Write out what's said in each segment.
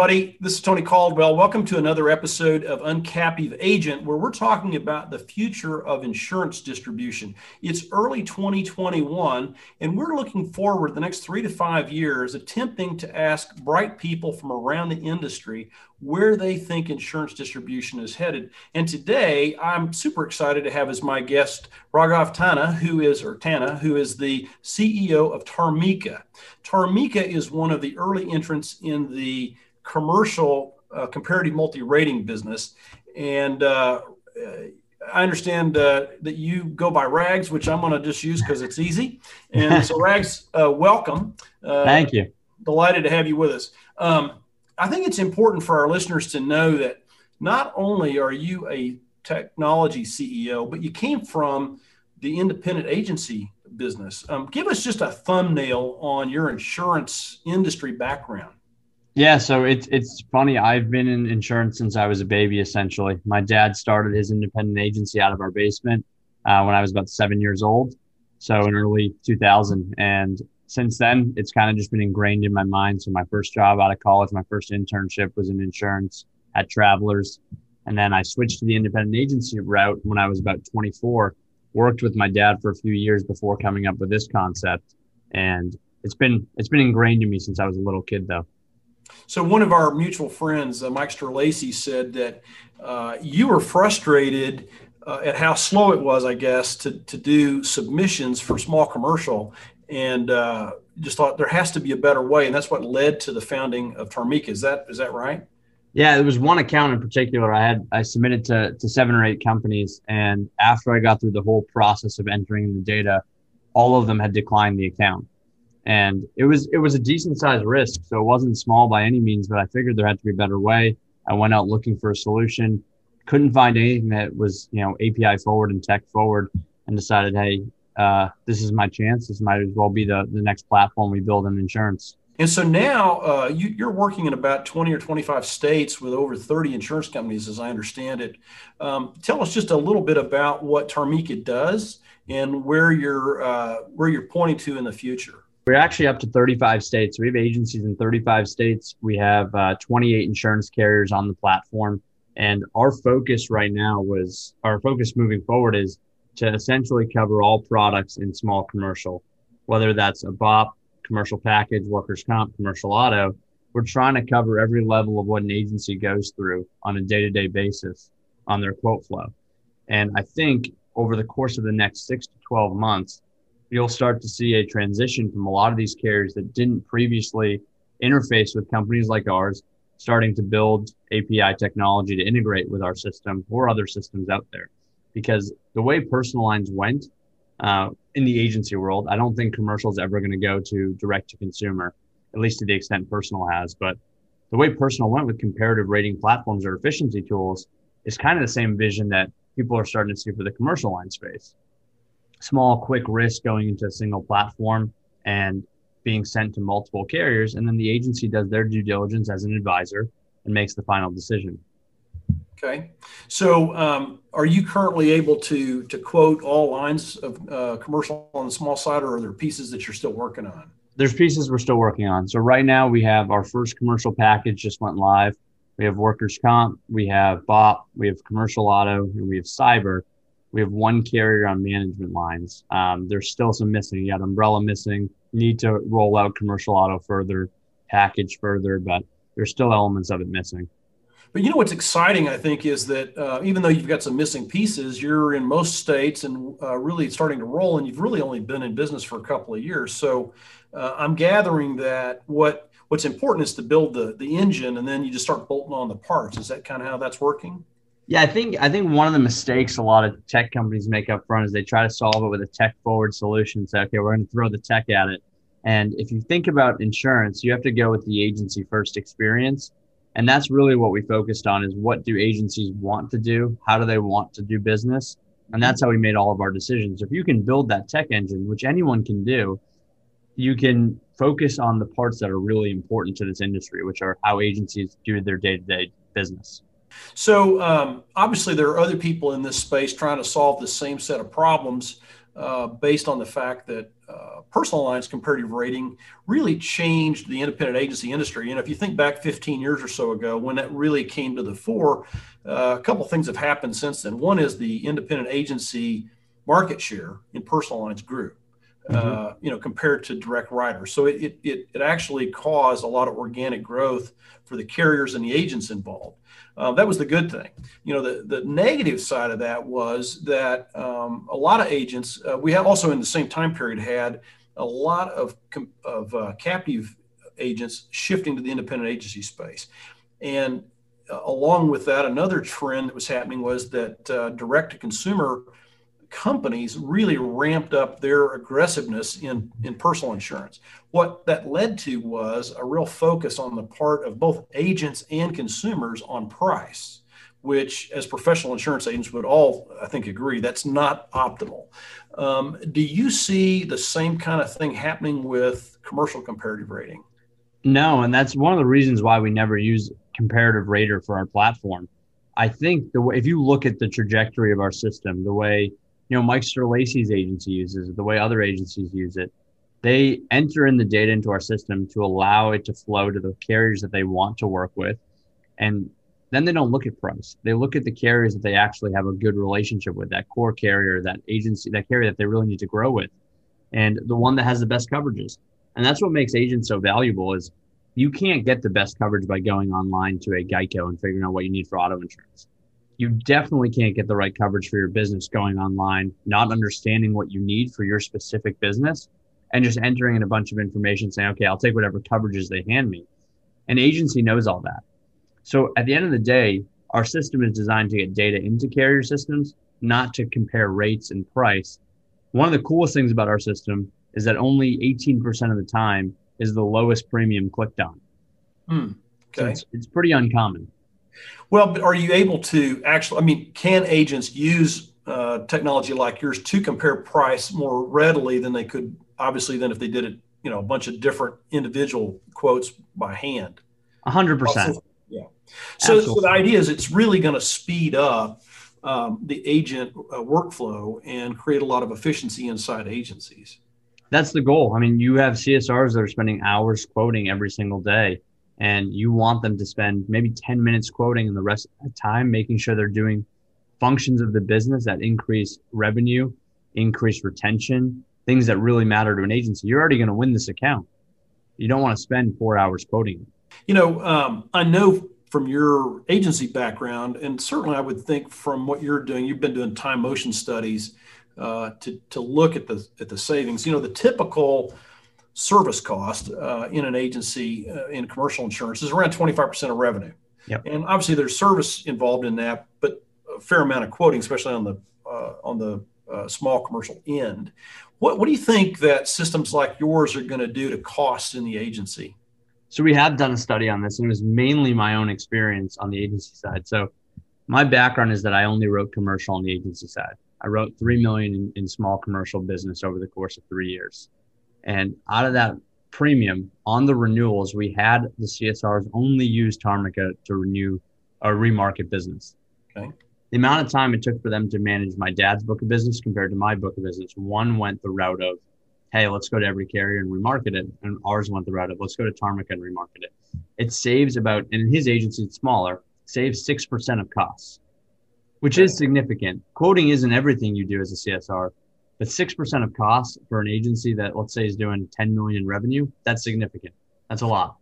everybody. This is Tony Caldwell. Welcome to another episode of Uncaptive Agent, where we're talking about the future of insurance distribution. It's early 2021, and we're looking forward the next three to five years, attempting to ask bright people from around the industry where they think insurance distribution is headed. And today, I'm super excited to have as my guest Raghav Tana, who is or Tanna, who is the CEO of Tarmika. Tarmika is one of the early entrants in the commercial uh, comparative multi-rating business, and uh, I understand uh, that you go by Rags, which I'm going to just use because it's easy. And so, Rags, uh, welcome. Uh, Thank you. Delighted to have you with us. Um, I think it's important for our listeners to know that not only are you a technology CEO, but you came from the independent agency business. Um, give us just a thumbnail on your insurance industry background. Yeah, so it's it's funny. I've been in insurance since I was a baby. Essentially, my dad started his independent agency out of our basement uh, when I was about seven years old, so in early 2000. And since then, it's kind of just been ingrained in my mind. So my first job out of college, my first internship was in insurance at Travelers, and then I switched to the independent agency route when I was about 24. Worked with my dad for a few years before coming up with this concept, and it's been it's been ingrained in me since I was a little kid, though. So one of our mutual friends, uh, Mike Sterlacy, said that uh, you were frustrated uh, at how slow it was, I guess, to, to do submissions for small commercial, and uh, just thought there has to be a better way, and that's what led to the founding of Tarmika. Is that is that right? Yeah, there was one account in particular I had I submitted to to seven or eight companies, and after I got through the whole process of entering the data, all of them had declined the account and it was it was a decent sized risk so it wasn't small by any means but i figured there had to be a better way i went out looking for a solution couldn't find anything that was you know api forward and tech forward and decided hey uh, this is my chance this might as well be the, the next platform we build in insurance and so now uh, you, are working in about 20 or 25 states with over 30 insurance companies, as I understand it. Um, tell us just a little bit about what Tarmika does and where you're uh, where you're pointing to in the future. We're actually up to 35 states. We have agencies in 35 states. We have uh, 28 insurance carriers on the platform. And our focus right now was our focus moving forward is to essentially cover all products in small commercial, whether that's a BOP, commercial package, workers' comp, commercial auto. We're trying to cover every level of what an agency goes through on a day to day basis on their quote flow. And I think over the course of the next six to 12 months, you'll start to see a transition from a lot of these carriers that didn't previously interface with companies like ours, starting to build API technology to integrate with our system or other systems out there. Because the way personal lines went uh, in the agency world, I don't think commercial is ever going to go to direct to consumer, at least to the extent personal has. But the way personal went with comparative rating platforms or efficiency tools is kind of the same vision that people are starting to see for the commercial line space small, quick risk going into a single platform and being sent to multiple carriers. And then the agency does their due diligence as an advisor and makes the final decision. Okay. So, um, are you currently able to to quote all lines of uh, commercial on the small side, or are there pieces that you're still working on? There's pieces we're still working on. So right now we have our first commercial package just went live. We have workers comp, we have BOP, we have commercial auto, and we have cyber. We have one carrier on management lines. Um, there's still some missing. You got umbrella missing. Need to roll out commercial auto further, package further, but there's still elements of it missing. But you know what's exciting, I think, is that uh, even though you've got some missing pieces, you're in most states and uh, really starting to roll, and you've really only been in business for a couple of years. So uh, I'm gathering that what what's important is to build the the engine, and then you just start bolting on the parts. Is that kind of how that's working? Yeah, I think I think one of the mistakes a lot of tech companies make up front is they try to solve it with a tech forward solution. Say, okay, we're going to throw the tech at it. And if you think about insurance, you have to go with the agency first experience. And that's really what we focused on is what do agencies want to do? How do they want to do business? And that's how we made all of our decisions. If you can build that tech engine, which anyone can do, you can focus on the parts that are really important to this industry, which are how agencies do their day to day business. So um, obviously, there are other people in this space trying to solve the same set of problems. uh, based on the fact that uh, personal lines comparative rating really changed the independent agency industry. And if you think back 15 years or so ago, when that really came to the fore, uh, a couple things have happened since then. One is the independent agency market share in personal lines grew. Uh, mm-hmm. you know, compared to direct writers. So it, it, it actually caused a lot of organic growth for the carriers and the agents involved. Um, that was the good thing. You know, the, the negative side of that was that um, a lot of agents, uh, we also in the same time period had a lot of, of uh, captive agents shifting to the independent agency space. And uh, along with that, another trend that was happening was that uh, direct to consumer companies really ramped up their aggressiveness in, in personal insurance. What that led to was a real focus on the part of both agents and consumers on price, which, as professional insurance agents would all, I think, agree, that's not optimal. Um, do you see the same kind of thing happening with commercial comparative rating? No, and that's one of the reasons why we never use comparative rater for our platform. I think the way, if you look at the trajectory of our system, the way you know Mike Sterlacey's agency uses it, the way other agencies use it. They enter in the data into our system to allow it to flow to the carriers that they want to work with, and then they don't look at price. They look at the carriers that they actually have a good relationship with, that core carrier, that agency, that carrier that they really need to grow with, and the one that has the best coverages. And that's what makes agents so valuable is you can't get the best coverage by going online to a Geico and figuring out what you need for auto insurance you definitely can't get the right coverage for your business going online, not understanding what you need for your specific business, and just entering in a bunch of information saying, okay, I'll take whatever coverages they hand me. An agency knows all that. So at the end of the day, our system is designed to get data into carrier systems, not to compare rates and price. One of the coolest things about our system is that only 18% of the time is the lowest premium clicked on. Hmm. okay. So it's, it's pretty uncommon. Well, but are you able to actually? I mean, can agents use uh, technology like yours to compare price more readily than they could, obviously, than if they did it, you know, a bunch of different individual quotes by hand? A hundred percent. Yeah. So, so, the idea is it's really going to speed up um, the agent uh, workflow and create a lot of efficiency inside agencies. That's the goal. I mean, you have CSRs that are spending hours quoting every single day and you want them to spend maybe 10 minutes quoting and the rest of the time making sure they're doing functions of the business that increase revenue, increase retention, things that really matter to an agency. You're already going to win this account. You don't want to spend four hours quoting. You know, um, I know from your agency background, and certainly I would think from what you're doing, you've been doing time motion studies uh, to to look at the at the savings. You know, the typical service cost uh, in an agency uh, in commercial insurance is around 25% of revenue. Yep. And obviously there's service involved in that, but a fair amount of quoting, especially on the uh, on the uh, small commercial end. What, what do you think that systems like yours are going to do to costs in the agency? So we have done a study on this, and it was mainly my own experience on the agency side. So my background is that I only wrote commercial on the agency side. I wrote three million in, in small commercial business over the course of three years. And out of that premium on the renewals, we had the CSRs only use Tarmika to renew or remarket business. Okay. The amount of time it took for them to manage my dad's book of business compared to my book of business, one went the route of, hey, let's go to every carrier and remarket it. And ours went the route of, let's go to Tarmika and remarket it. It saves about, and in his agency, it's smaller, saves 6% of costs, which okay. is significant. Quoting isn't everything you do as a CSR, but six percent of costs for an agency that let's say is doing 10 million revenue, that's significant. That's a lot.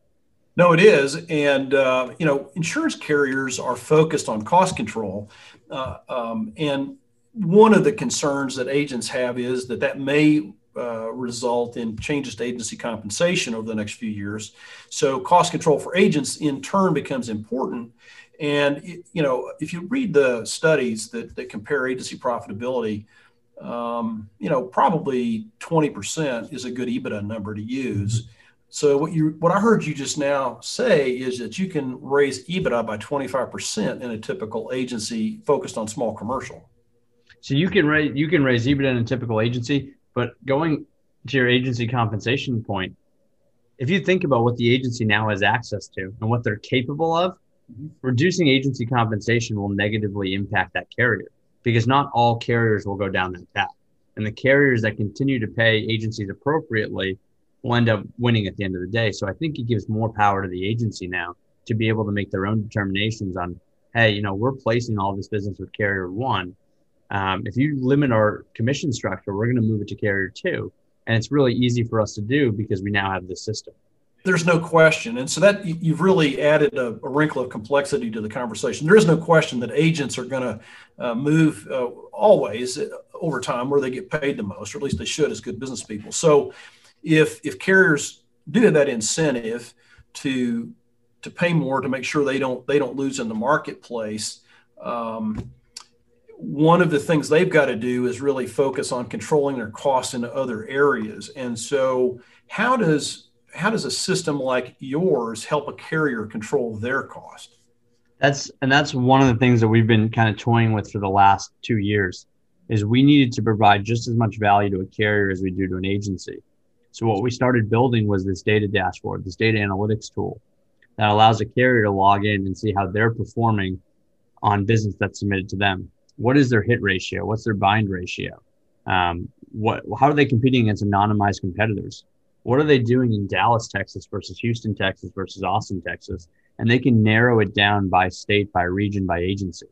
No, it is, and uh, you know, insurance carriers are focused on cost control, uh, um, and one of the concerns that agents have is that that may uh, result in changes to agency compensation over the next few years. So, cost control for agents in turn becomes important. And you know, if you read the studies that that compare agency profitability um, you know, probably 20% is a good EBITDA number to use. So what you what I heard you just now say is that you can raise EBITDA by 25% in a typical agency focused on small commercial. So you can raise you can raise EBITDA in a typical agency, but going to your agency compensation point, if you think about what the agency now has access to and what they're capable of, reducing agency compensation will negatively impact that carrier because not all carriers will go down that path. And the carriers that continue to pay agencies appropriately will end up winning at the end of the day. So I think it gives more power to the agency now to be able to make their own determinations on, hey, you know, we're placing all this business with carrier one. Um, if you limit our commission structure, we're going to move it to carrier two. And it's really easy for us to do because we now have this system. There's no question. And so that you've really added a, a, wrinkle of complexity to the conversation. There is no question that agents are going to uh, move uh, always uh, over time where they get paid the most, or at least they should as good business people. So if, if carriers do have that incentive to, to pay more to make sure they don't, they don't lose in the marketplace, um, one of the things they've got to do is really focus on controlling their costs in other areas. And so, how does how does a system like yours help a carrier control their cost? That's and that's one of the things that we've been kind of toying with for the last two years. Is we needed to provide just as much value to a carrier as we do to an agency. So what we started building was this data dashboard, this data analytics tool that allows a carrier to log in and see how they're performing on business that's submitted to them what is their hit ratio? What's their bind ratio? Um, what how are they competing against anonymized competitors? What are they doing in Dallas, Texas versus Houston, Texas versus Austin, Texas? And they can narrow it down by state, by region, by agency.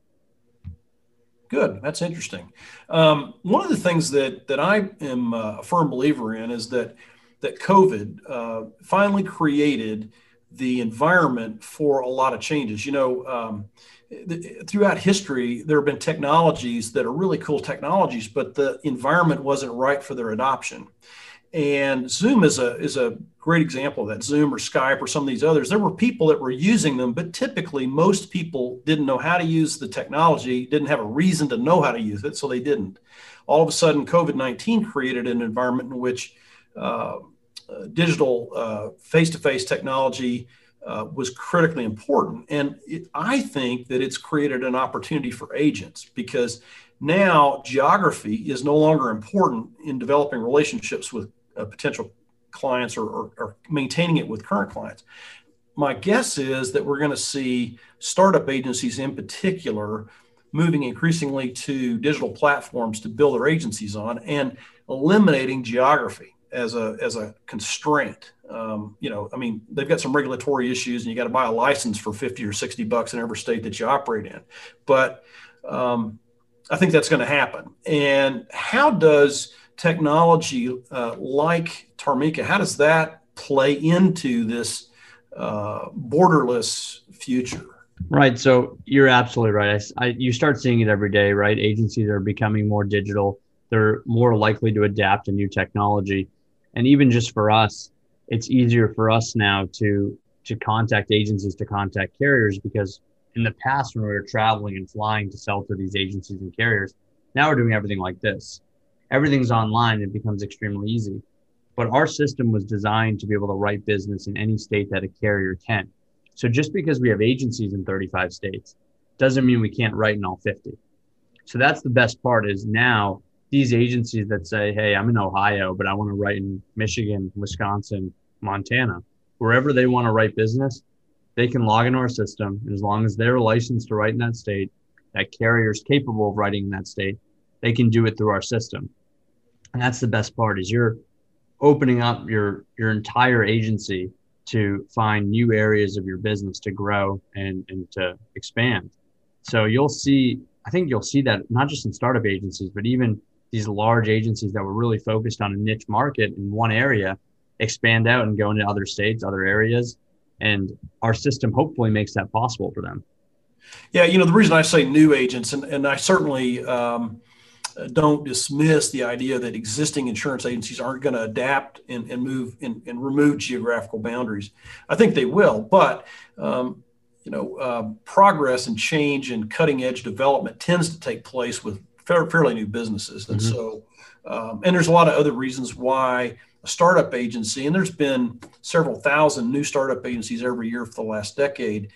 Good. That's interesting. Um, one of the things that that I am a firm believer in is that that COVID uh, finally created the environment for a lot of changes. You know, um, throughout history, there have been technologies that are really cool technologies, but the environment wasn't right for their adoption. And Zoom is a is a great example of that. Zoom or Skype or some of these others. There were people that were using them, but typically most people didn't know how to use the technology, didn't have a reason to know how to use it, so they didn't. All of a sudden, COVID nineteen created an environment in which uh, digital face to face technology uh, was critically important. And it, I think that it's created an opportunity for agents because now geography is no longer important in developing relationships with uh, potential clients or, or, or, maintaining it with current clients. My guess is that we're going to see startup agencies in particular moving increasingly to digital platforms to build their agencies on and eliminating geography as a, as a constraint um, you know, I mean, they've got some regulatory issues, and you got to buy a license for fifty or sixty bucks in every state that you operate in. But um, I think that's going to happen. And how does technology uh, like Tarmika, how does that play into this uh, borderless future? Right. So you're absolutely right. I, I, you start seeing it every day, right? Agencies are becoming more digital. They're more likely to adapt to new technology. And even just for us, it's easier for us now to to contact agencies to contact carriers because in the past when we were traveling and flying to sell to these agencies and carriers now we're doing everything like this everything's online it becomes extremely easy but our system was designed to be able to write business in any state that a carrier can so just because we have agencies in 35 states doesn't mean we can't write in all 50 so that's the best part is now these agencies that say, hey, I'm in Ohio, but I want to write in Michigan, Wisconsin, Montana, wherever they want to write business, they can log into our system. As long as they're licensed to write in that state, that carrier is capable of writing in that state, they can do it through our system. And that's the best part is you're opening up your your entire agency to find new areas of your business to grow and, and to expand. So you'll see, I think you'll see that not just in startup agencies, but even these large agencies that were really focused on a niche market in one area expand out and go into other states, other areas. And our system hopefully makes that possible for them. Yeah, you know, the reason I say new agents, and, and I certainly um, don't dismiss the idea that existing insurance agencies aren't going to adapt and, and move and, and, remove geographical boundaries. I think they will, but um, you know, uh, progress and change and cutting edge development tends to take place with fairly new businesses. And mm-hmm. so, um, and there's a lot of other reasons why a startup agency, and there's been several thousand new startup agencies every year for the last decade.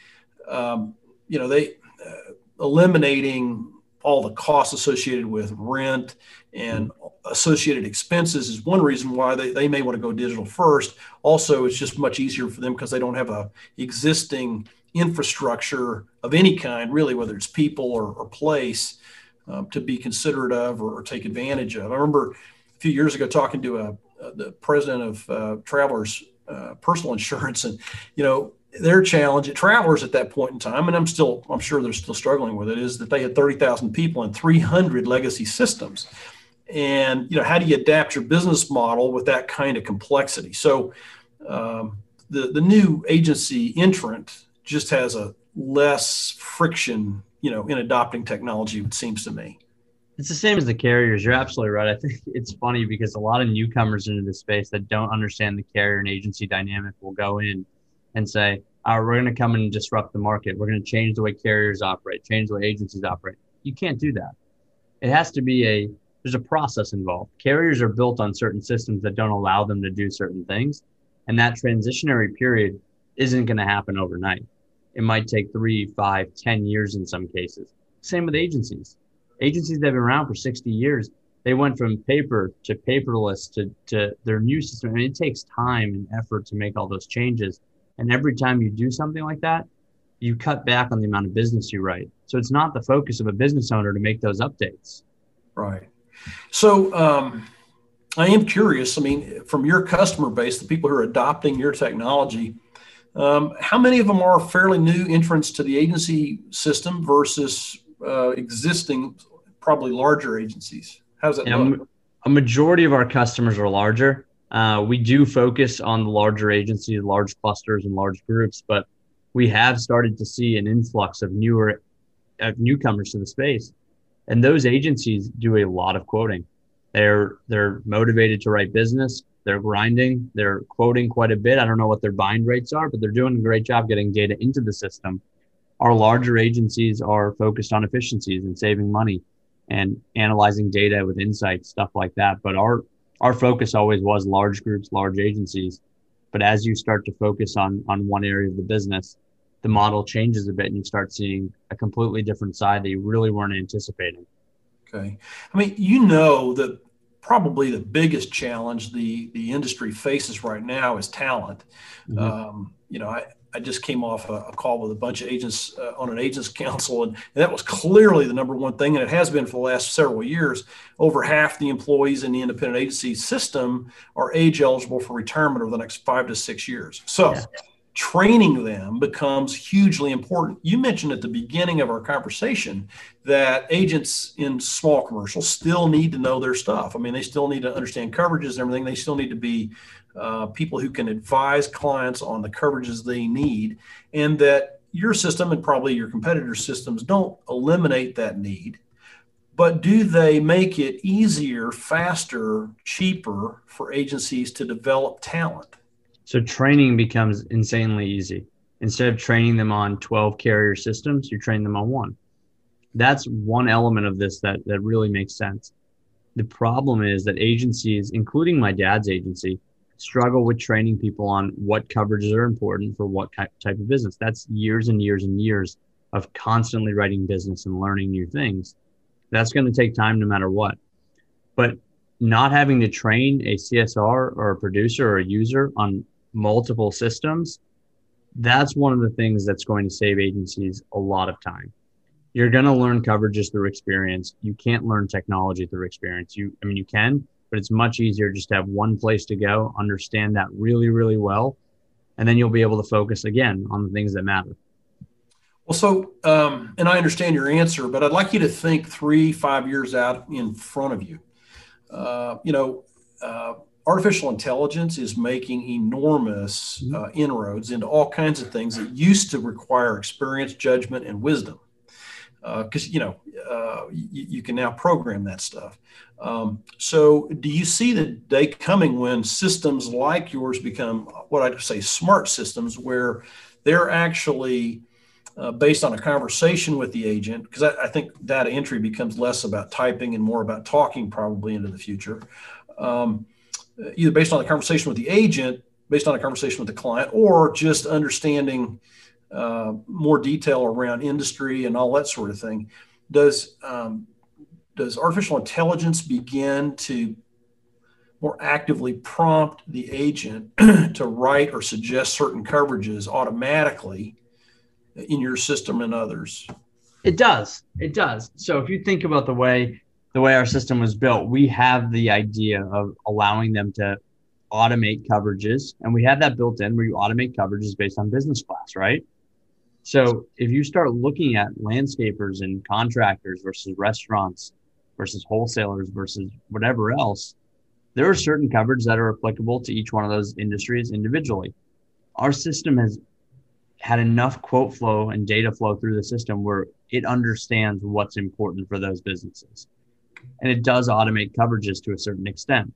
Um, you know, they uh, eliminating all the costs associated with rent and associated expenses is one reason why they, they may want to go digital first. Also, it's just much easier for them because they don't have a existing infrastructure of any kind, really, whether it's people or, or place um, to be considerate of or, or, take advantage of. I remember a few years ago talking to a, a the president of uh, Travelers uh, Personal Insurance, and you know their challenge at Travelers at that point in time, and I'm still I'm sure they're still struggling with it, is that they had 30,000 people and 300 legacy systems. And you know how do you adapt your business model with that kind of complexity? So um, the the new agency entrant just has a less friction, you know, in adopting technology. It seems to me. It's the same as the carriers. You're absolutely right. I think it's funny because a lot of newcomers into the space that don't understand the carrier and agency dynamic will go in and say, "All right, we're going to come and disrupt the market. We're going to change the way carriers operate, change the way agencies operate." You can't do that. It has to be a there's a process involved. Carriers are built on certain systems that don't allow them to do certain things, and that transitionary period isn't going to happen overnight. It might take three, five, ten years in some cases. Same with agencies. Agencies that have been around for 60 years, they went from paper to paperless to, to their new system. I And it takes time and effort to make all those changes. And every time you do something like that, you cut back on the amount of business you write. So it's not the focus of a business owner to make those updates. Right. So um, I am curious. I mean, from your customer base, the people who are adopting your technology, um, how many of them are fairly new entrants to the agency system versus uh, existing, probably larger agencies? How's that yeah, look? A majority of our customers are larger. Uh, we do focus on the larger agencies, large clusters, and large groups, but we have started to see an influx of newer of newcomers to the space, and those agencies do a lot of quoting. They're they're motivated to write business. They're grinding. They're quoting quite a bit. I don't know what their bind rates are, but they're doing a great job getting data into the system. Our larger agencies are focused on efficiencies and saving money and analyzing data with insights, stuff like that. But our our focus always was large groups, large agencies. But as you start to focus on on one area of the business, the model changes a bit and you start seeing a completely different side that you really weren't anticipating. Okay. I mean, you know that probably the biggest challenge the the industry faces right now is talent. Mm-hmm. Um, you know, I, I just came off a, a call with a bunch of agents uh, on an agents council, and, and, that was clearly the number one thing, and it has been for the last several years. Over half the employees in the independent agency system are age eligible for retirement over the next five to six years. So. Yeah training them becomes hugely important. You mentioned at the beginning of our conversation that agents in small commercials still need to know their stuff. I mean, they still need to understand coverages and everything. They still need to be uh, people who can advise clients on the coverages they need, and that your system and probably your competitor systems don't eliminate that need. But do they make it easier, faster, cheaper for agencies to develop talent? So training becomes insanely easy. Instead of training them on 12 carrier systems, you train them on one. That's one element of this that, that really makes sense. The problem is that agencies, including my dad's agency, struggle with training people on what coverages are important for what type of business. That's years and years and years of constantly writing business and learning new things. That's going to take time no matter what. But not having to train a CSR or a producer or a user on multiple systems, that's one of the things that's going to save agencies a lot of time. You're going to learn coverages through experience. You can't learn technology through experience. You, I mean, you can, but it's much easier just to have one place to go, understand that really, really well, and then you'll be able to focus again on the things that matter. Well, so, um, and I understand your answer, but I'd like you to think three, five years out in front of you. Uh, you know, uh, artificial intelligence is making enormous mm-hmm. uh, inroads into all kinds of things that used to require experience, judgment, and wisdom. Because uh, you know uh, you, you, can now program that stuff. Um, so, do you see the day coming when systems like yours become what I'd say smart systems, where they're actually uh, based on a conversation with the agent? Because I, I, think data entry becomes less about typing and more about talking, probably into the future. Um, either based on the conversation with the agent, based on a conversation with the client, or just understanding uh, more detail around industry and all that sort of thing. Does um, does artificial intelligence begin to more actively prompt the agent to write or suggest certain coverages automatically in your system and others? It does. It does. So if you think about the way the way our system was built, we have the idea of allowing them to automate coverages, and we have that built in where you automate coverages based on business class, right? So if you start looking at landscapers and contractors versus restaurants versus wholesalers versus whatever else, there are certain coverage that are applicable to each one of those industries individually. Our system has had enough quote flow and data flow through the system where it understands what's important for those businesses. And it does automate coverages to a certain extent.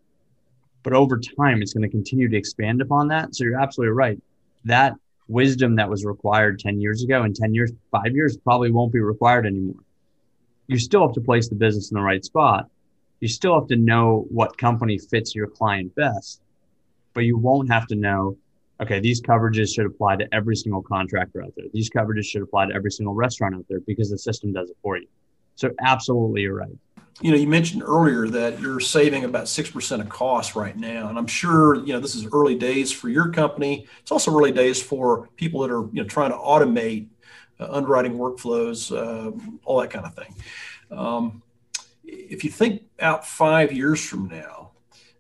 But over time, it's going to continue to expand upon that. So you're absolutely right. That wisdom that was required 10 years ago and 10 years, five years probably won't be required anymore. You still have to place the business in the right spot. You still have to know what company fits your client best, but you won't have to know, okay, these coverages should apply to every single contractor out there. These coverages should apply to every single restaurant out there because the system does it for you. So absolutely you're right you know, you mentioned earlier that you're saving about 6% of costs right now. And I'm sure, you know, this is early days for your company. It's also early days for people that are, you know, trying to automate uh, underwriting workflows, uh, all that kind of thing. Um, if you think out five years from now,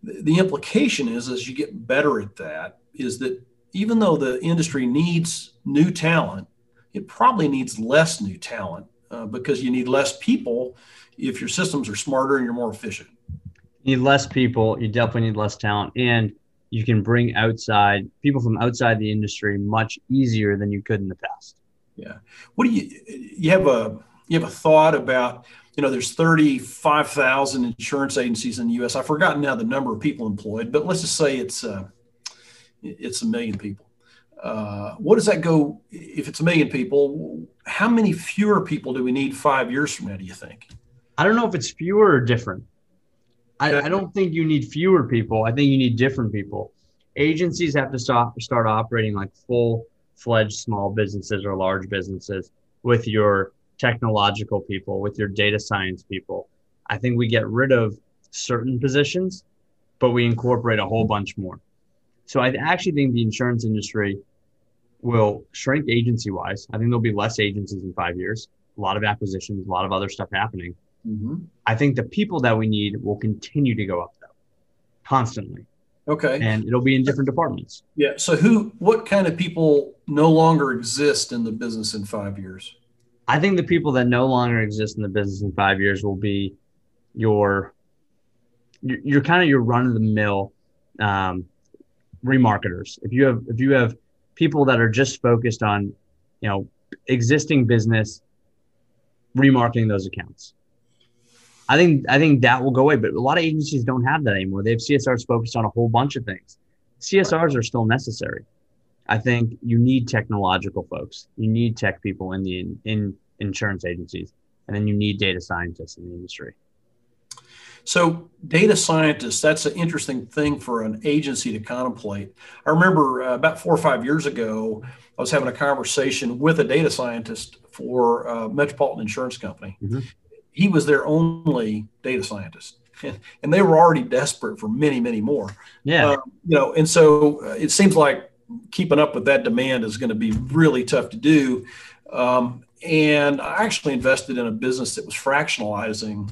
the, the implication is as you get better at that, is that even though the industry needs new talent, it probably needs less new talent uh, because you need less people if your systems are smarter and you're more efficient. You need less people. You definitely need less talent, and you can bring outside people from outside the industry much easier than you could in the past. Yeah. What do you you have a you have a thought about? You know, there's 35,000 insurance agencies in the U.S. I've forgotten now the number of people employed, but let's just say it's uh, it's a million people. Uh, what does that go if it's a million people? How many fewer people do we need five years from now? Do you think? I don't know if it's fewer or different. I, I don't think you need fewer people. I think you need different people. Agencies have to stop, start operating like full fledged small businesses or large businesses with your technological people, with your data science people. I think we get rid of certain positions, but we incorporate a whole bunch more. So I actually think the insurance industry will shrink agency wise. I think there'll be less agencies in five years, a lot of acquisitions, a lot of other stuff happening. Mm-hmm. I think the people that we need will continue to go up though, constantly. Okay. And it'll be in different departments. Yeah. So who, what kind of people no longer exist in the business in five years? I think the people that no longer exist in the business in five years will be your, you're, kind of your run of the mill um, remarketers. If you have, if you have people that are just focused on, you know, existing business, remarketing those accounts. I think I think that will go away. But a lot of agencies don't have that anymore. They have CSRs focused on a whole bunch of things. CSRs are still necessary. I think you need technological folks. You need tech people in the in, in insurance agencies, and then you need data scientists in the industry. So, data scientists, that's an interesting thing for an agency to contemplate. I remember uh, about four or five years ago, I was having a conversation with a data scientist for a Metropolitan Insurance Company. Mm-hmm he was their only data scientist. And, they were already desperate for many, many more. Yeah. Uh, you know, and so uh, it seems like keeping up with that demand is going to be really tough to do. Um, and I actually invested in a business that was fractionalizing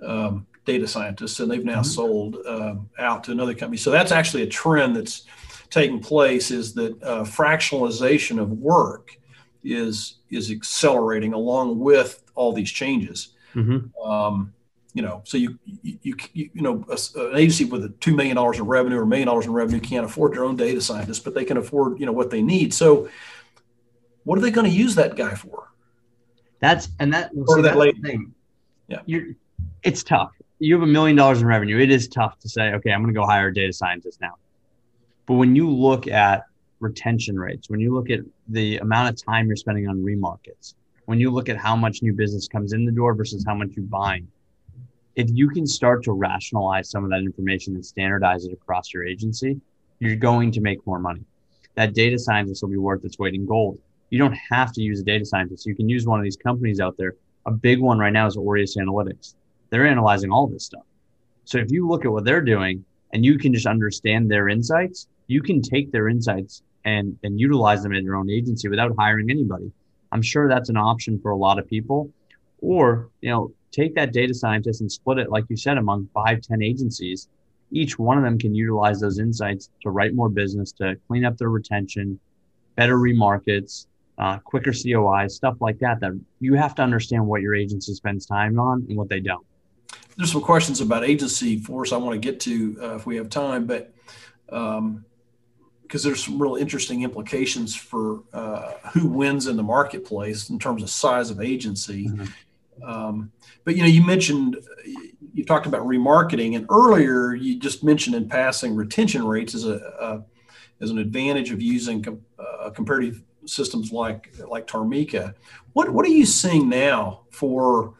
um, data scientists, and they've now mm-hmm. sold uh, out to another company. So that's actually a trend that's taking place. Is that uh, fractionalization of work is is accelerating along with all these changes. Mm-hmm. Um, you know, so you you you, you know a, an agency with a two million dollars in revenue or a million dollars in revenue can't afford their own data scientists, but they can afford you know what they need. So, what are they going to use that guy for? That's and that see, that that's thing. Yeah, you're, it's tough. You have a million dollars in revenue. It is tough to say, okay, I'm going to go hire a data scientist now. But when you look at retention rates, when you look at the amount of time you're spending on remarkets, when you look at how much new business comes in the door versus how much you buying, if you can start to rationalize some of that information and standardize it across your agency, you're going to make more money. That data scientist will be worth its weight in gold. You don't have to use a data scientist. You can use one of these companies out there. A big one right now is Aureus Analytics. They're analyzing all this stuff. So if you look at what they're doing and you can just understand their insights, you can take their insights and, and utilize them in your own agency without hiring anybody I'm sure that's an option for a lot of people. Or, you know, take that data scientist and split it, like you said, among five, 10 agencies. Each one of them can utilize those insights to write more business, to clean up their retention, better remarkets, uh, quicker COI, stuff like that. That you have to understand what your agency spends time on and what they don't. There's some questions about agency force I want to get to uh, if we have time, but um, because there's some real interesting implications for uh, who wins in the marketplace in terms of size of agency. Mm-hmm. Um, but you know, you mentioned you talked about remarketing, and earlier you just mentioned in passing retention rates as a, a as an advantage of using com- uh, comparative systems like like Tarmika. What what are you seeing now for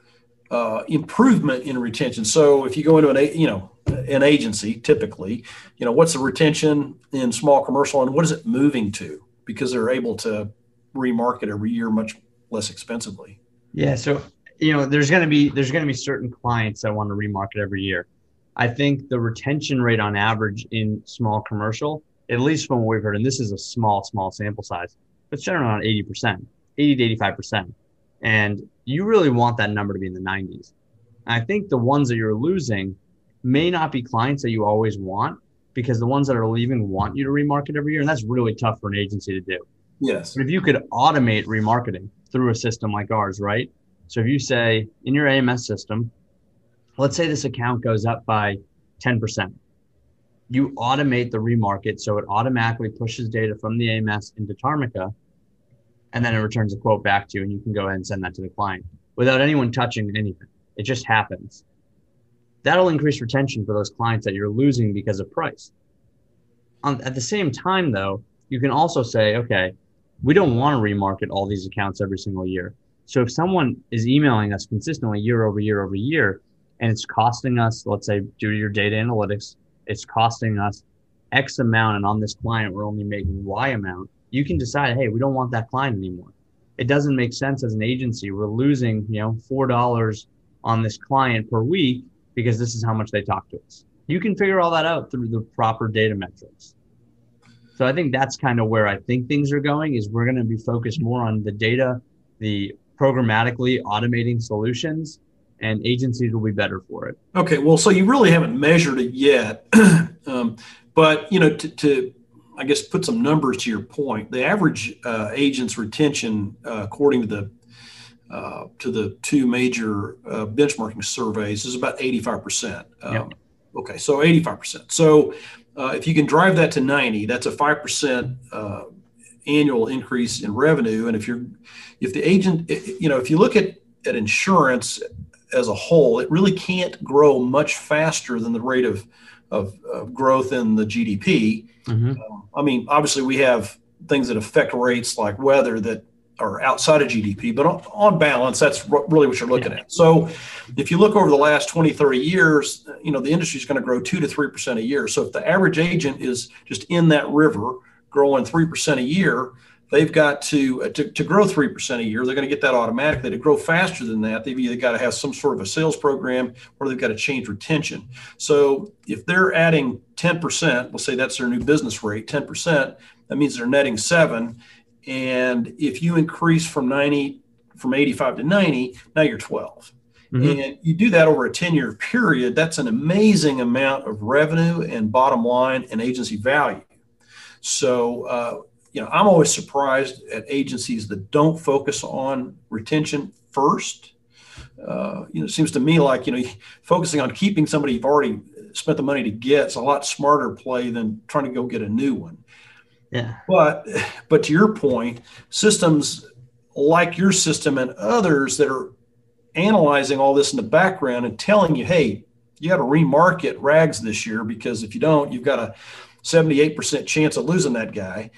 uh, improvement in retention? So if you go into an you know an agency, typically, you know what's the retention in small commercial, and what is it moving to because they're able to remarket every year much less expensively. Yeah, so you know there's going to be there's going to be certain clients that want to remarket every year. I think the retention rate on average in small commercial, at least from what we've heard, and this is a small small sample size, it's generally around 80%, 80 to 85%. And you really want that number to be in the 90s. And I think the ones that you're losing may not be clients that you always want because the ones that are leaving want you to remarket every year. And that's really tough for an agency to do. Yes. But if you could automate remarketing through a system like ours, right? So if you say in your AMS system, let's say this account goes up by 10%. You automate the remarket so it automatically pushes data from the AMS into Tarmika and then it returns a quote back to you, and you can go ahead and send that to the client without anyone touching anything. It just happens. That'll increase retention for those clients that you're losing because of price. Um, at the same time, though, you can also say, okay, we don't want to remarket all these accounts every single year. So if someone is emailing us consistently year over year over year, and it's costing us, let's say, due to your data analytics, it's costing us X amount, and on this client, we're only making Y amount you can decide, hey, we don't want that client anymore. It doesn't make sense as an agency. We're losing, you know, four dollars on this client per week because this is how much they talk to us. You can figure all that out through the proper data metrics. So I think that's kind of where I think things are going is we're going to be focused more on the data, the programmatically automating solutions and agencies will be better for it. Okay, well, so you really haven't measured it yet, um, but you know, to, to I guess put some numbers to your point. The average uh, agent's retention, uh, according to the uh, to the two major uh, benchmarking surveys, is about eighty five percent. Um, yep. Okay, so eighty five percent. So uh, if you can drive that to ninety, that's a five percent uh, annual increase in revenue. And if you're if the agent, you know, if you look at at insurance as a whole, it really can't grow much faster than the rate of of, of growth in the GDP. Mm-hmm. Um, I mean, obviously, we have things that affect rates like weather that are outside of GDP, but on, balance, that's really what you're looking yeah. at. So, if you look over the last 20, 30 years, you know, the industry is going to grow two to 3% a year. So, if the average agent is just in that river growing 3% a year, they've got to, uh, to, to grow 3% a year. They're going to get that automatically. To grow faster than that, they've either got to have some sort of a sales program or they've got to change retention. So if they're adding 10%, we'll say that's their new business rate, 10%, that means they're netting seven. And if you increase from 90, from 85 to 90, now you're 12. Mm-hmm. And you do that over a 10 year period, that's an amazing amount of revenue and bottom line and agency value. So, uh, you know, I'm always surprised at agencies that don't focus on retention first. Uh, you know, it seems to me like you know, focusing on keeping somebody you've already spent the money to get is a lot smarter play than trying to go get a new one. Yeah. But but to your point, systems like your system and others that are analyzing all this in the background and telling you, hey, you got to remarket rags this year because if you don't, you've got a 78% chance of losing that guy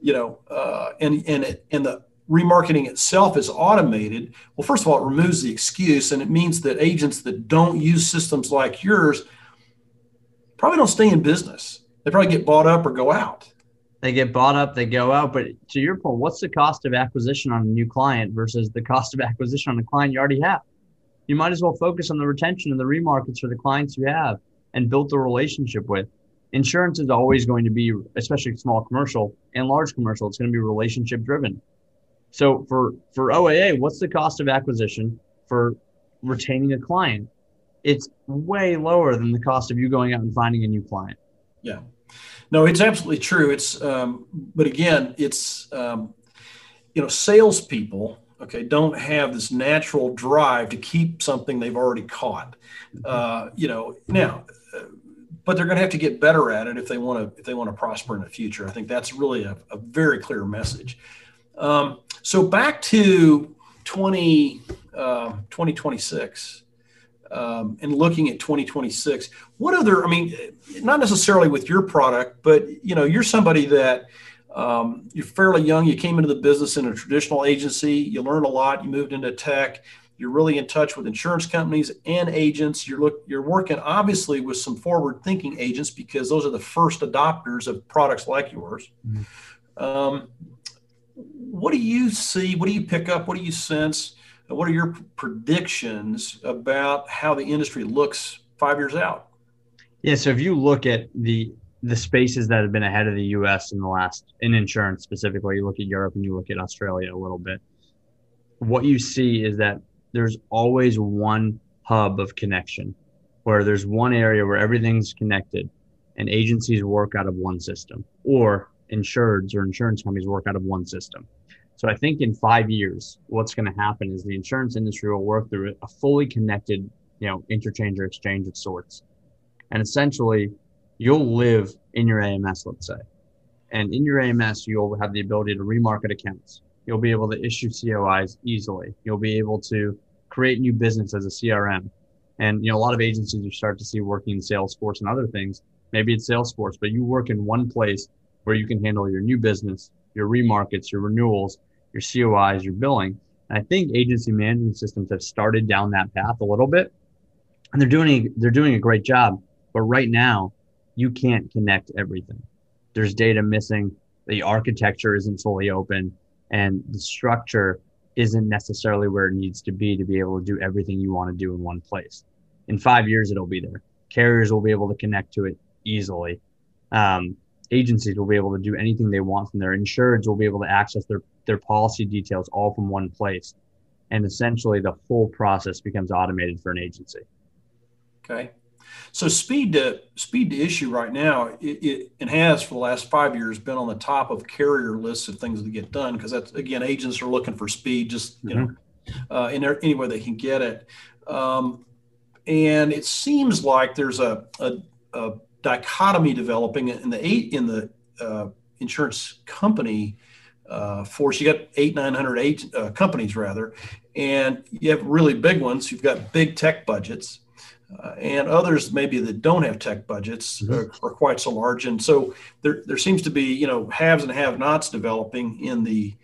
you know, uh, and and it, and the remarketing itself is automated. Well, first of all, it removes the excuse, and it means that agents that don't use systems like yours probably don't stay in business. They probably get bought up or go out. They get bought up, they go out. But to your point, what's the cost of acquisition on a new client versus the cost of acquisition on a client you already have? You might as well focus on the retention and the remarkets for the clients you have and build the relationship with insurance is always going to be, especially small commercial and large commercial, it's going to be relationship driven. So for for OAA, what's the cost of acquisition for retaining a client? It's way lower than the cost of you going out and finding a new client. Yeah, no, it's absolutely true. It's um, but again, it's um, you know, salespeople okay don't have this natural drive to keep something they've already caught. Uh, you know, now but they're going to have to get better at it if they want to if they want to prosper in the future. I think that's really a, a very clear message. Um, so back to 20, uh, 2026 um, and looking at 2026, what other, I mean, not necessarily with your product, but you know, you're somebody that um, you're fairly young. You came into the business in a traditional agency. You learned a lot. You moved into tech. You're really in touch with insurance companies and agents. You're look you're working obviously with some forward thinking agents because those are the first adopters of products like yours. Mm-hmm. Um, what do you see? What do you pick up? What do you sense? What are your predictions about how the industry looks five years out? Yeah, so if you look at the the spaces that have been ahead of the U.S. in the last in insurance specifically, you look at Europe and you look at Australia a little bit. What you see is that there's always one hub of connection where there's one area where everything's connected and agencies work out of one system or insureds or insurance companies work out of one system. So I think in five years, what's going to happen is the insurance industry will work through a fully connected, you know, interchange or exchange of sorts. And essentially you'll live in your AMS, let's say. And in your AMS, you'll have the ability to remarket accounts. You'll be able to issue COIs easily. You'll be able to create new business as a CRM. And you know, a lot of agencies you start to see working in Salesforce and other things. Maybe it's Salesforce, but you work in one place where you can handle your new business, your remarkets, your renewals, your COIs, your billing. And I think agency management systems have started down that path a little bit, and they're doing they're doing a great job. But right now, you can't connect everything. There's data missing. The architecture isn't fully open and the structure isn't necessarily where it needs to be to be able to do everything you want to do in one place. In five years, it'll be there. Carriers will be able to connect to it easily. Um, agencies will be able to do anything they want from there. Insureds will be able to access their, their policy details all from one place. And essentially, the whole process becomes automated for an agency. Okay. So speed to speed to issue right now, it, it, it, has for the last five years been on the top of carrier lists of things to get done because that's again agents are looking for speed just you mm-hmm. know uh, in any way they can get it. Um, and it seems like there's a, a, a, dichotomy developing in the eight in the uh, insurance company uh, force. You got eight nine hundred eight uh, companies rather, and you have really big ones. You've got big tech budgets uh, and others maybe that don't have tech budgets mm-hmm. are, are, quite so large. And so there, there seems to be, you know, haves and have-nots developing in the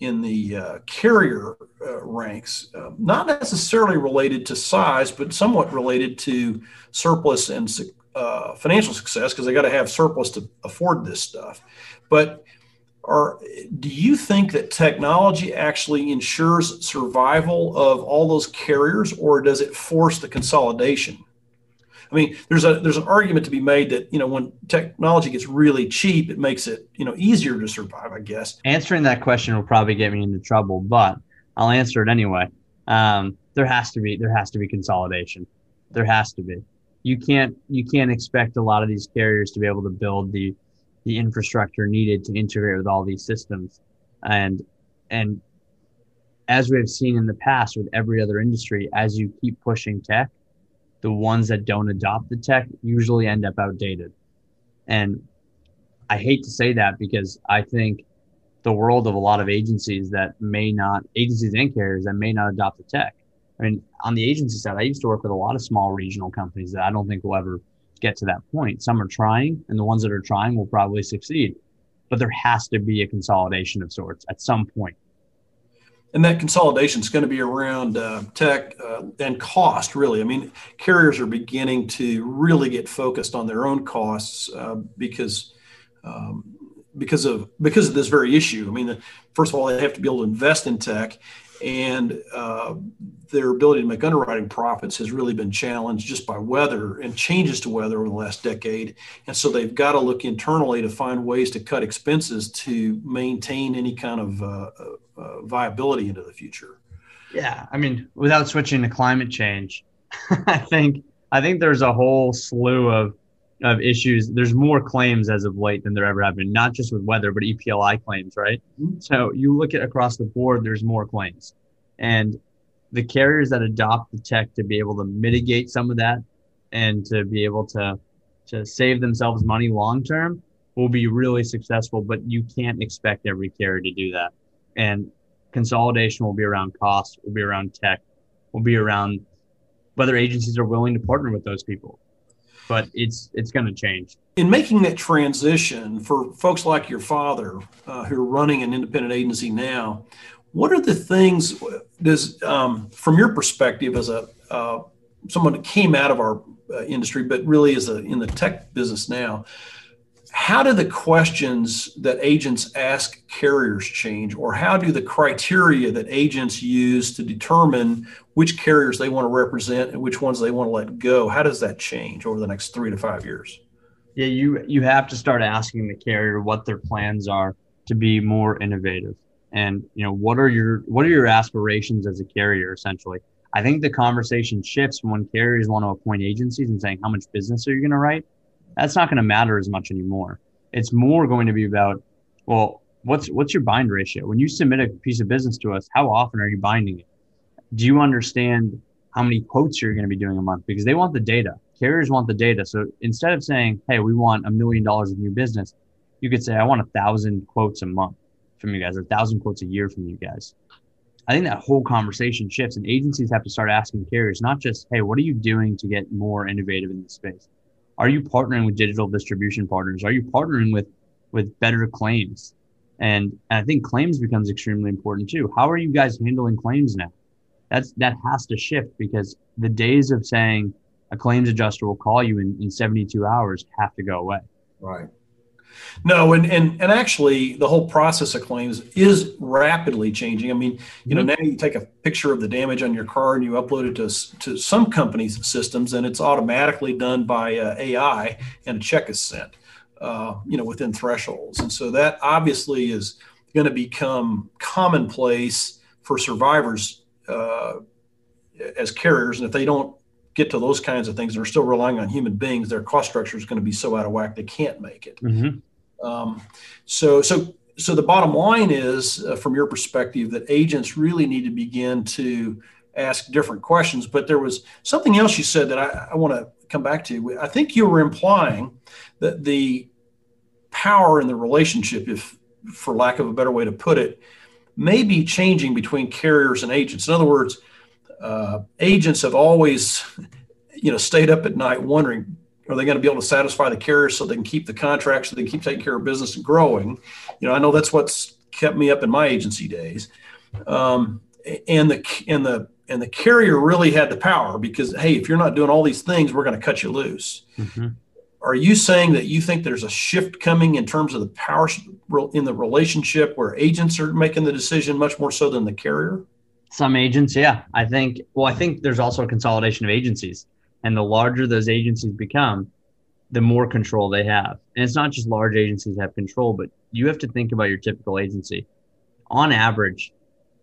in the uh, carrier uh, ranks, uh, not necessarily related to size, but somewhat related to surplus and uh, financial success because they got to have surplus to afford this stuff. But are do you think that technology actually ensures survival of all those carriers or does it force the consolidation? I mean there's a there's an argument to be made that you know when technology gets really cheap it makes it you know easier to survive i guess. Answering that question will probably get me into trouble but i'll answer it anyway. Um, there has to be there has to be consolidation. There has to be you can't you can't expect a lot of these carriers to be able to build the the infrastructure needed to integrate with all these systems. And and as we have seen in the past with every other industry, as you keep pushing tech, the ones that don't adopt the tech usually end up outdated. And I hate to say that because I think the world of a lot of agencies that may not agencies and carriers that may not adopt the tech. I mean, on the agency side, I used to work with a lot of small regional companies that I don't think will ever get to that point. Some are trying, and the ones that are trying will probably succeed. But there has to be a consolidation of sorts at some point. And that consolidation is going to be around uh, tech uh, and cost, really. I mean, carriers are beginning to really get focused on their own costs uh, because um, because of because of this very issue. I mean, first of all, they have to be able to invest in tech, and uh, their ability to make underwriting profits has really been challenged just by weather and changes to weather over the last decade. And so they've got to look internally to find ways to cut expenses to maintain any kind of uh, uh, viability into the future. Yeah, I mean, without switching to climate change, I think I think there's a whole slew of of issues. There's more claims as of late than there ever have been, not just with weather, but EPLI claims, right? Mm-hmm. So you look at across the board, there's more claims. And the carriers that adopt the tech to be able to mitigate some of that and to be able to to save themselves money long term will be really successful, but you can't expect every carrier to do that. And consolidation will be around cost, will be around tech, will be around whether agencies are willing to partner with those people but it's it's going to change. In making that transition for folks like your father uh, who are running an independent agency now, what are the things does um, from your perspective as a uh, someone that came out of our uh, industry but really is a, in the tech business now? How do the questions that agents ask carriers change or how do the criteria that agents use to determine which carriers they want to represent and which ones they want to let go how does that change over the next three to five years? Yeah you you have to start asking the carrier what their plans are to be more innovative. And you know what are your what are your aspirations as a carrier essentially? I think the conversation shifts when carriers want to appoint agencies and saying how much business are you going to write that's not going to matter as much anymore. It's more going to be about, well, what's what's your bind ratio? When you submit a piece of business to us, how often are you binding it? Do you understand how many quotes you're going to be doing a month? Because they want the data. Carriers want the data. So instead of saying, hey, we want a million dollars of new business, you could say, I want a thousand quotes a month from you guys, or a thousand quotes a year from you guys. I think that whole conversation shifts and agencies have to start asking carriers, not just, hey, what are you doing to get more innovative in this space? Are you partnering with digital distribution partners? Are you partnering with with better claims? And, and I think claims becomes extremely important too. How are you guys handling claims now? That's that has to shift because the days of saying a claims adjuster will call you in, in 72 hours have to go away. Right. No, and, and and actually, the whole process of claims is rapidly changing. I mean, you know, mm-hmm. now you take a picture of the damage on your car and you upload it to to some companies' systems, and it's automatically done by uh, AI, and a check is sent, uh, you know, within thresholds. And so that obviously is going to become commonplace for survivors uh, as carriers, and if they don't get to those kinds of things, they're still relying on human beings. Their cost structure is going to be so out of whack they can't make it. Mm-hmm. Um, so, so, so the bottom line is, uh, from your perspective, that agents really need to begin to ask different questions. But there was something else you said that I, I want to come back to. I think you were implying that the power in the relationship, if for lack of a better way to put it, may be changing between carriers and agents. In other words, uh, agents have always, you know, stayed up at night wondering, are they going to be able to satisfy the carriers so they can keep the contracts, so they can keep taking care of business and growing? You know, I know that's what's kept me up in my agency days. Um, and the and the and the carrier really had the power because hey, if you're not doing all these things, we're going to cut you loose. Mm-hmm. Are you saying that you think there's a shift coming in terms of the power in the relationship where agents are making the decision much more so than the carrier? Some agents, yeah. I think. Well, I think there's also a consolidation of agencies. And the larger those agencies become, the more control they have. And it's not just large agencies have control, but you have to think about your typical agency. On average,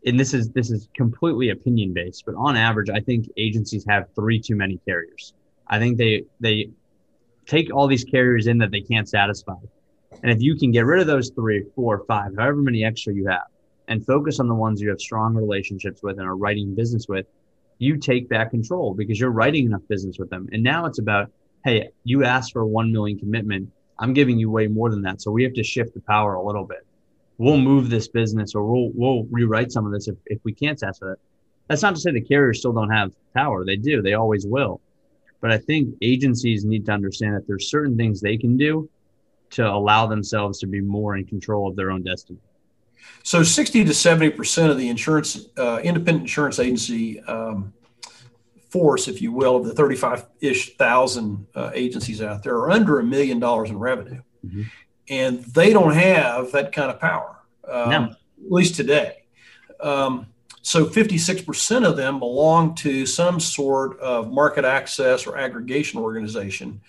and this is this is completely opinion based, but on average, I think agencies have three too many carriers. I think they they take all these carriers in that they can't satisfy. And if you can get rid of those three, four, five, however many extra you have, and focus on the ones you have strong relationships with and are writing business with, you take back control because you're writing enough business with them. And now it's about, hey, you asked for a one million commitment. I'm giving you way more than that. So we have to shift the power a little bit. We'll move this business or we'll we'll rewrite some of this if, if we can't ask that. That's not to say the carriers still don't have power. They do. They always will. But I think agencies need to understand that there's certain things they can do to allow themselves to be more in control of their own destiny. So 60 to 70 percent of the insurance uh, independent insurance agency um, force, if you will, of the 35-ish thousand uh, agencies out there are under a million dollars in revenue, mm-hmm. and they don't have that kind of power, um, no. at least today. Um, so 56% of them belong to some sort of market access or aggregation organization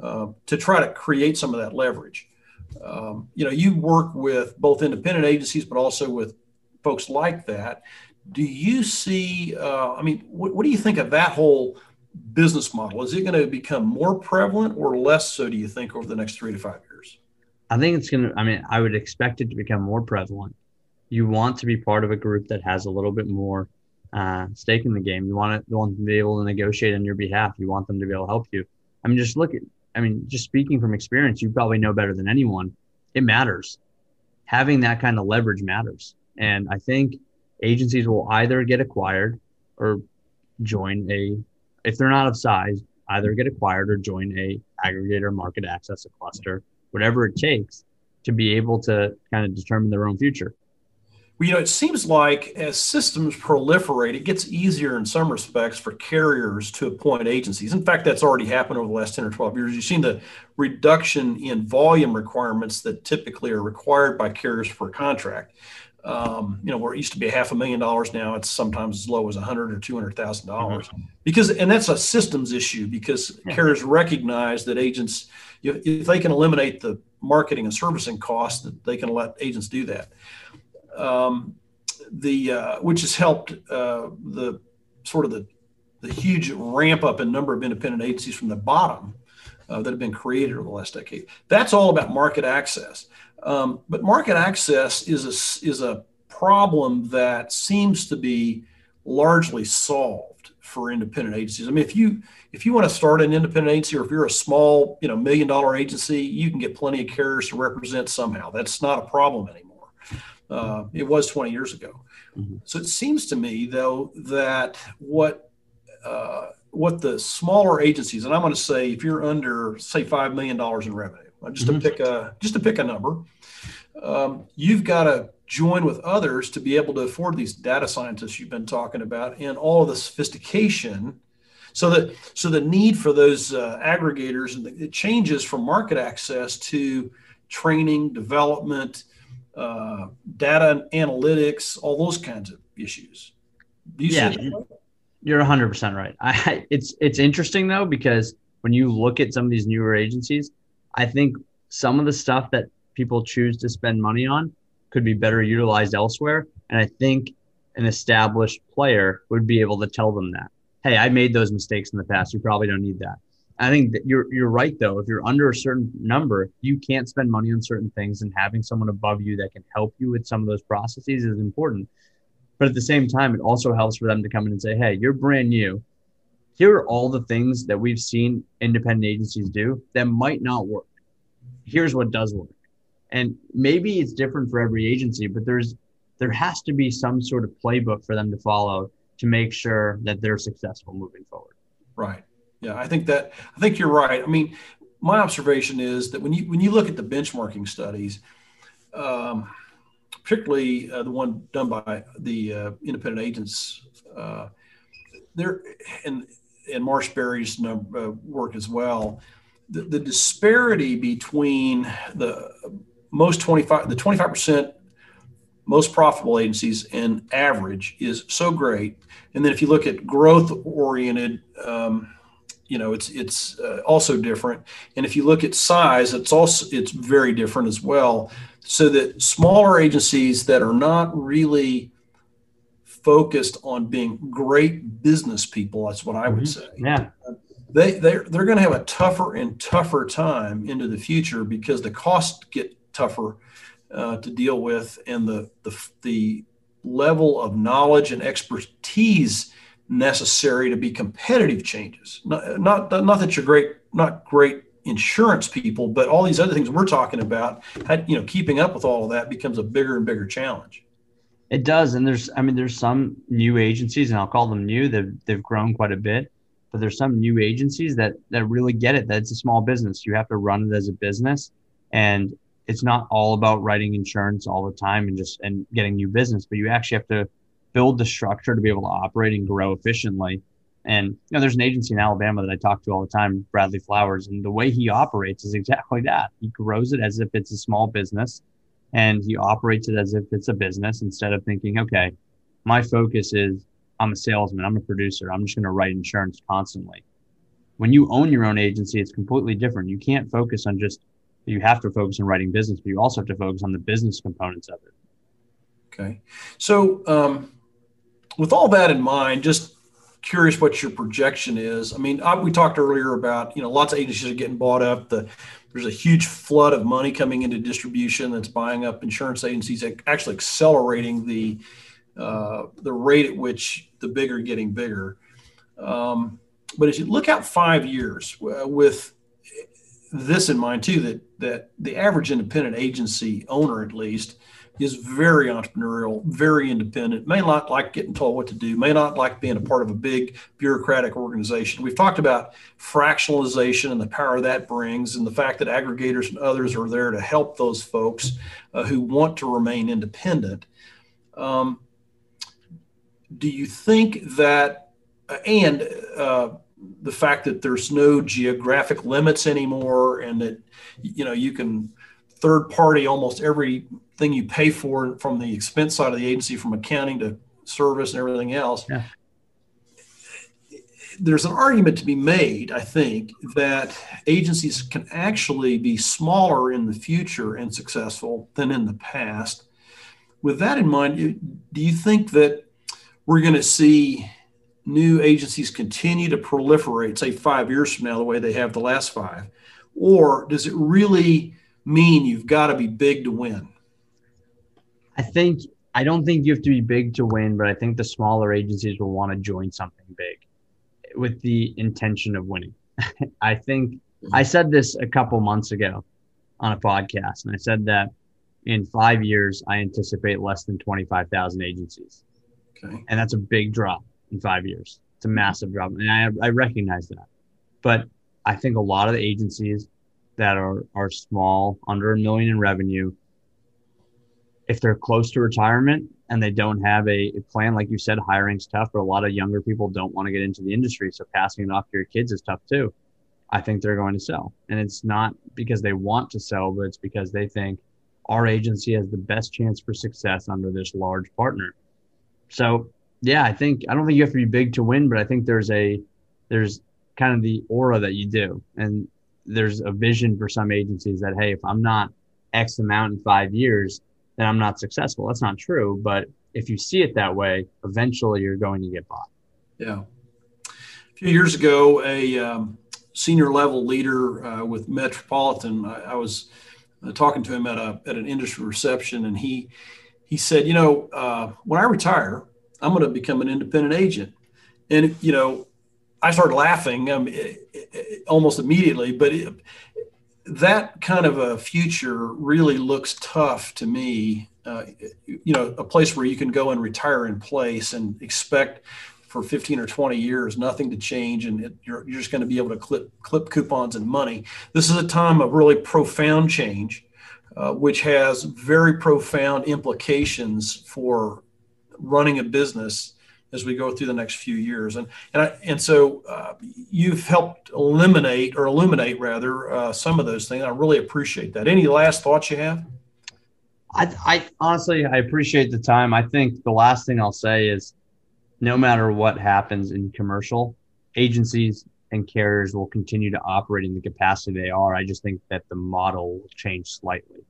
uh, to try to create some of that leverage. Um, you know, you work with both independent agencies, but also with folks like that. Do you see, uh, I mean, what, what do you think of that whole business model? Is it going to become more prevalent or less so, do you think, over the next three to five years? I think it's going to, I mean, I would expect it to become more prevalent. You want to be part of a group that has a little bit more uh, stake in the game. You want, to, want them to be able to negotiate on your behalf. You want them to be able to help you. I mean, just look at, I mean, just speaking from experience, you probably know better than anyone. It matters. Having that kind of leverage matters. And I think agencies will either get acquired or join a if they're not of size, either get acquired or join a aggregator, market access, a cluster, whatever it takes to be able to kind of determine their own future. Well, you know, it seems like as systems proliferate, it gets easier in some respects for carriers to appoint agencies. In fact, that's already happened over the last 10 or 12 years. You've seen the reduction in volume requirements that typically are required by carriers for a contract. Um, you know, where it used to be a half a million dollars, now it's sometimes as low as a hundred or two hundred thousand dollars. Mm-hmm. Because, and that's a systems issue because yeah. carriers recognize that agents, if, if, they can eliminate the marketing and servicing costs, that they can let agents do that. Um, the uh, which has helped uh, the sort of the the huge ramp up in number of independent agencies from the bottom uh, that have been created over the last decade. That's all about market access. Um, but market access is a, is a problem that seems to be largely solved for independent agencies. I mean, if you if you want to start an independent agency, or if you're a small, you know, million dollar agency, you can get plenty of carriers to represent somehow. That's not a problem anymore. Uh, it was 20 years ago. Mm-hmm. So it seems to me, though, that what uh, what the smaller agencies, and I'm going to say, if you're under, say, five million dollars in revenue, just mm-hmm. to pick a just to pick a number, um, you've got to join with others to be able to afford these data scientists you've been talking about and all of the sophistication so that so the need for those uh, aggregators and it changes from market access to training development uh, data analytics all those kinds of issues you yeah you're 100% right I, it's it's interesting though because when you look at some of these newer agencies i think some of the stuff that people choose to spend money on could be better utilized elsewhere. And I think an established player would be able to tell them that, hey, I made those mistakes in the past. You probably don't need that. I think that you're you're right though. If you're under a certain number, you can't spend money on certain things, and having someone above you that can help you with some of those processes is important. But at the same time, it also helps for them to come in and say, "Hey, you're brand new. Here are all the things that we've seen independent agencies do that might not work. Here's what does work and maybe it's different for every agency but there's there has to be some sort of playbook for them to follow to make sure that they're successful moving forward right yeah i think that i think you're right i mean my observation is that when you when you look at the benchmarking studies um, particularly uh, the one done by the uh, independent agents uh, there and and MarshBerry's number, uh, work as well the, the disparity between the most 25, the 25% most profitable agencies and average is so great. And then if you look at growth oriented, um, you know, it's it's uh, also different. And if you look at size, it's also it's very different as well. So that smaller agencies that are not really focused on being great business people, that's what I would mm-hmm. say. Yeah. They they're, they're going to have a tougher and tougher time into the future because the costs get tougher uh, to deal with, and the, the the level of knowledge and expertise necessary to be competitive changes. Not, not not that you're great, not great insurance people, but all these other things we're talking about, you know, keeping up with all of that becomes a bigger and bigger challenge. It does, and there's, I mean, there's some new agencies, and I'll call them new. They've they've grown quite a bit, but there's some new agencies that that really get it. That it's a small business. You have to run it as a business, and it's not all about writing insurance all the time and just and getting new business, but you actually have to build the structure to be able to operate and grow efficiently. And you know, there's an agency in Alabama that I talk to all the time, Bradley Flowers, and the way he operates is exactly that. He grows it as if it's a small business, and he operates it as if it's a business instead of thinking, okay, My focus is I'm a salesman, I'm a producer, I'm just going to write insurance constantly. When you own your own agency, it's completely different. You can't focus on just, you have to focus on writing business, but you also have to focus on the business components of it. Okay. So, um, with all that in mind, just curious what your projection is. I mean, I, we talked earlier about you know lots of agencies are getting bought up. The there's a huge flood of money coming into distribution that's buying up insurance agencies, actually accelerating the uh, the rate at which the bigger getting bigger. Um, but as you look out five years uh, with this in mind too, that that the average independent agency owner at least is very entrepreneurial, very independent, may not like getting told what to do, may not like being a part of a big bureaucratic organization. We've talked about fractionalization and the power that brings, and the fact that aggregators and others are there to help those folks uh, who want to remain independent. Um, do you think that, uh, and uh, the fact that there's no geographic limits anymore, and that you know you can third party almost everything you pay for from the expense side of the agency, from accounting to service and everything else. Yeah. There's an argument to be made, I think, that agencies can actually be smaller in the future and successful than in the past. With that in mind, do you think that we're going to see new agencies continue to proliferate, say five years from now, the way they have the last five? Or does it really mean you've got to be big to win? I think I don't think you have to be big to win, but I think the smaller agencies will want to join something big with the intention of winning. I think I said this a couple months ago on a podcast, and I said that in five years, I anticipate less than 25,000 agencies. Okay. And that's a big drop in five years. It's a massive drop. And I, I recognize that. But I think a lot of the agencies that are are small, under a million in revenue, if they're close to retirement and they don't have a, a, plan, like you said, hiring's tough, but a lot of younger people don't want to get into the industry. So passing it off to your kids is tough too. I think they're going to sell. And it's not because they want to sell, but it's because they think our agency has the best chance for success under this large partner. So yeah, I think I don't think you have to be big to win, but I think there's a there's kind of the aura that you do. And there's a vision for some agencies that hey, if I'm not X amount in five years, then I'm not successful. That's not true, but if you see it that way, eventually you're going to get bought. Yeah. A few years ago, a um, senior level leader uh, with Metropolitan, I, I was uh, talking to him at a at an industry reception, and he he said, you know, uh, when I retire, I'm going to become an independent agent, and you know, I started laughing um, almost immediately. But it, that kind of a future really looks tough to me. Uh, you know, a place where you can go and retire in place and expect for 15 or 20 years nothing to change and it, you're, you're just going to be able to clip clip coupons and money. This is a time of really profound change, uh, which has very profound implications for running a business as we go through the next few years. And and I, and so uh, you've helped eliminate or illuminate rather uh, some of those things. I really appreciate that. Any last thoughts you have? I, I honestly I appreciate the time. I think the last thing I'll say is, no matter what happens in commercial, agencies and carriers will continue to operate in the capacity they are. I just think that the model will change slightly.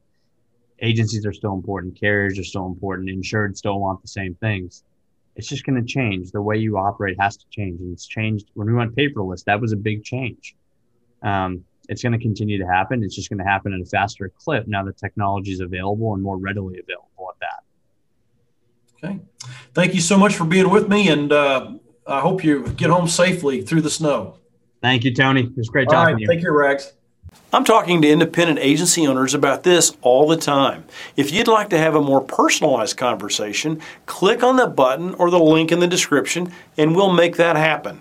Agencies are still important, carriers are still important, insured still want the same things it's just going to change. The way you operate has to change. And it's changed when we went paperless. That was a big change. Um, it's going to continue to happen. It's just going to happen at a faster clip now that technology is available and more readily available at that. Okay. Thank you so much for being with me. And uh, I hope you get home safely through the snow. Thank you, Tony. It was great talking right, to you. Take care, Rags. I'm talking to independent agency owners about this all the time. If you'd like to have a more personalized conversation, click on the button or the link in the description and we'll make that happen.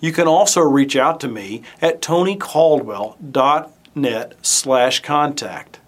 You can also reach out to me at tonycaldwell.net slash contact.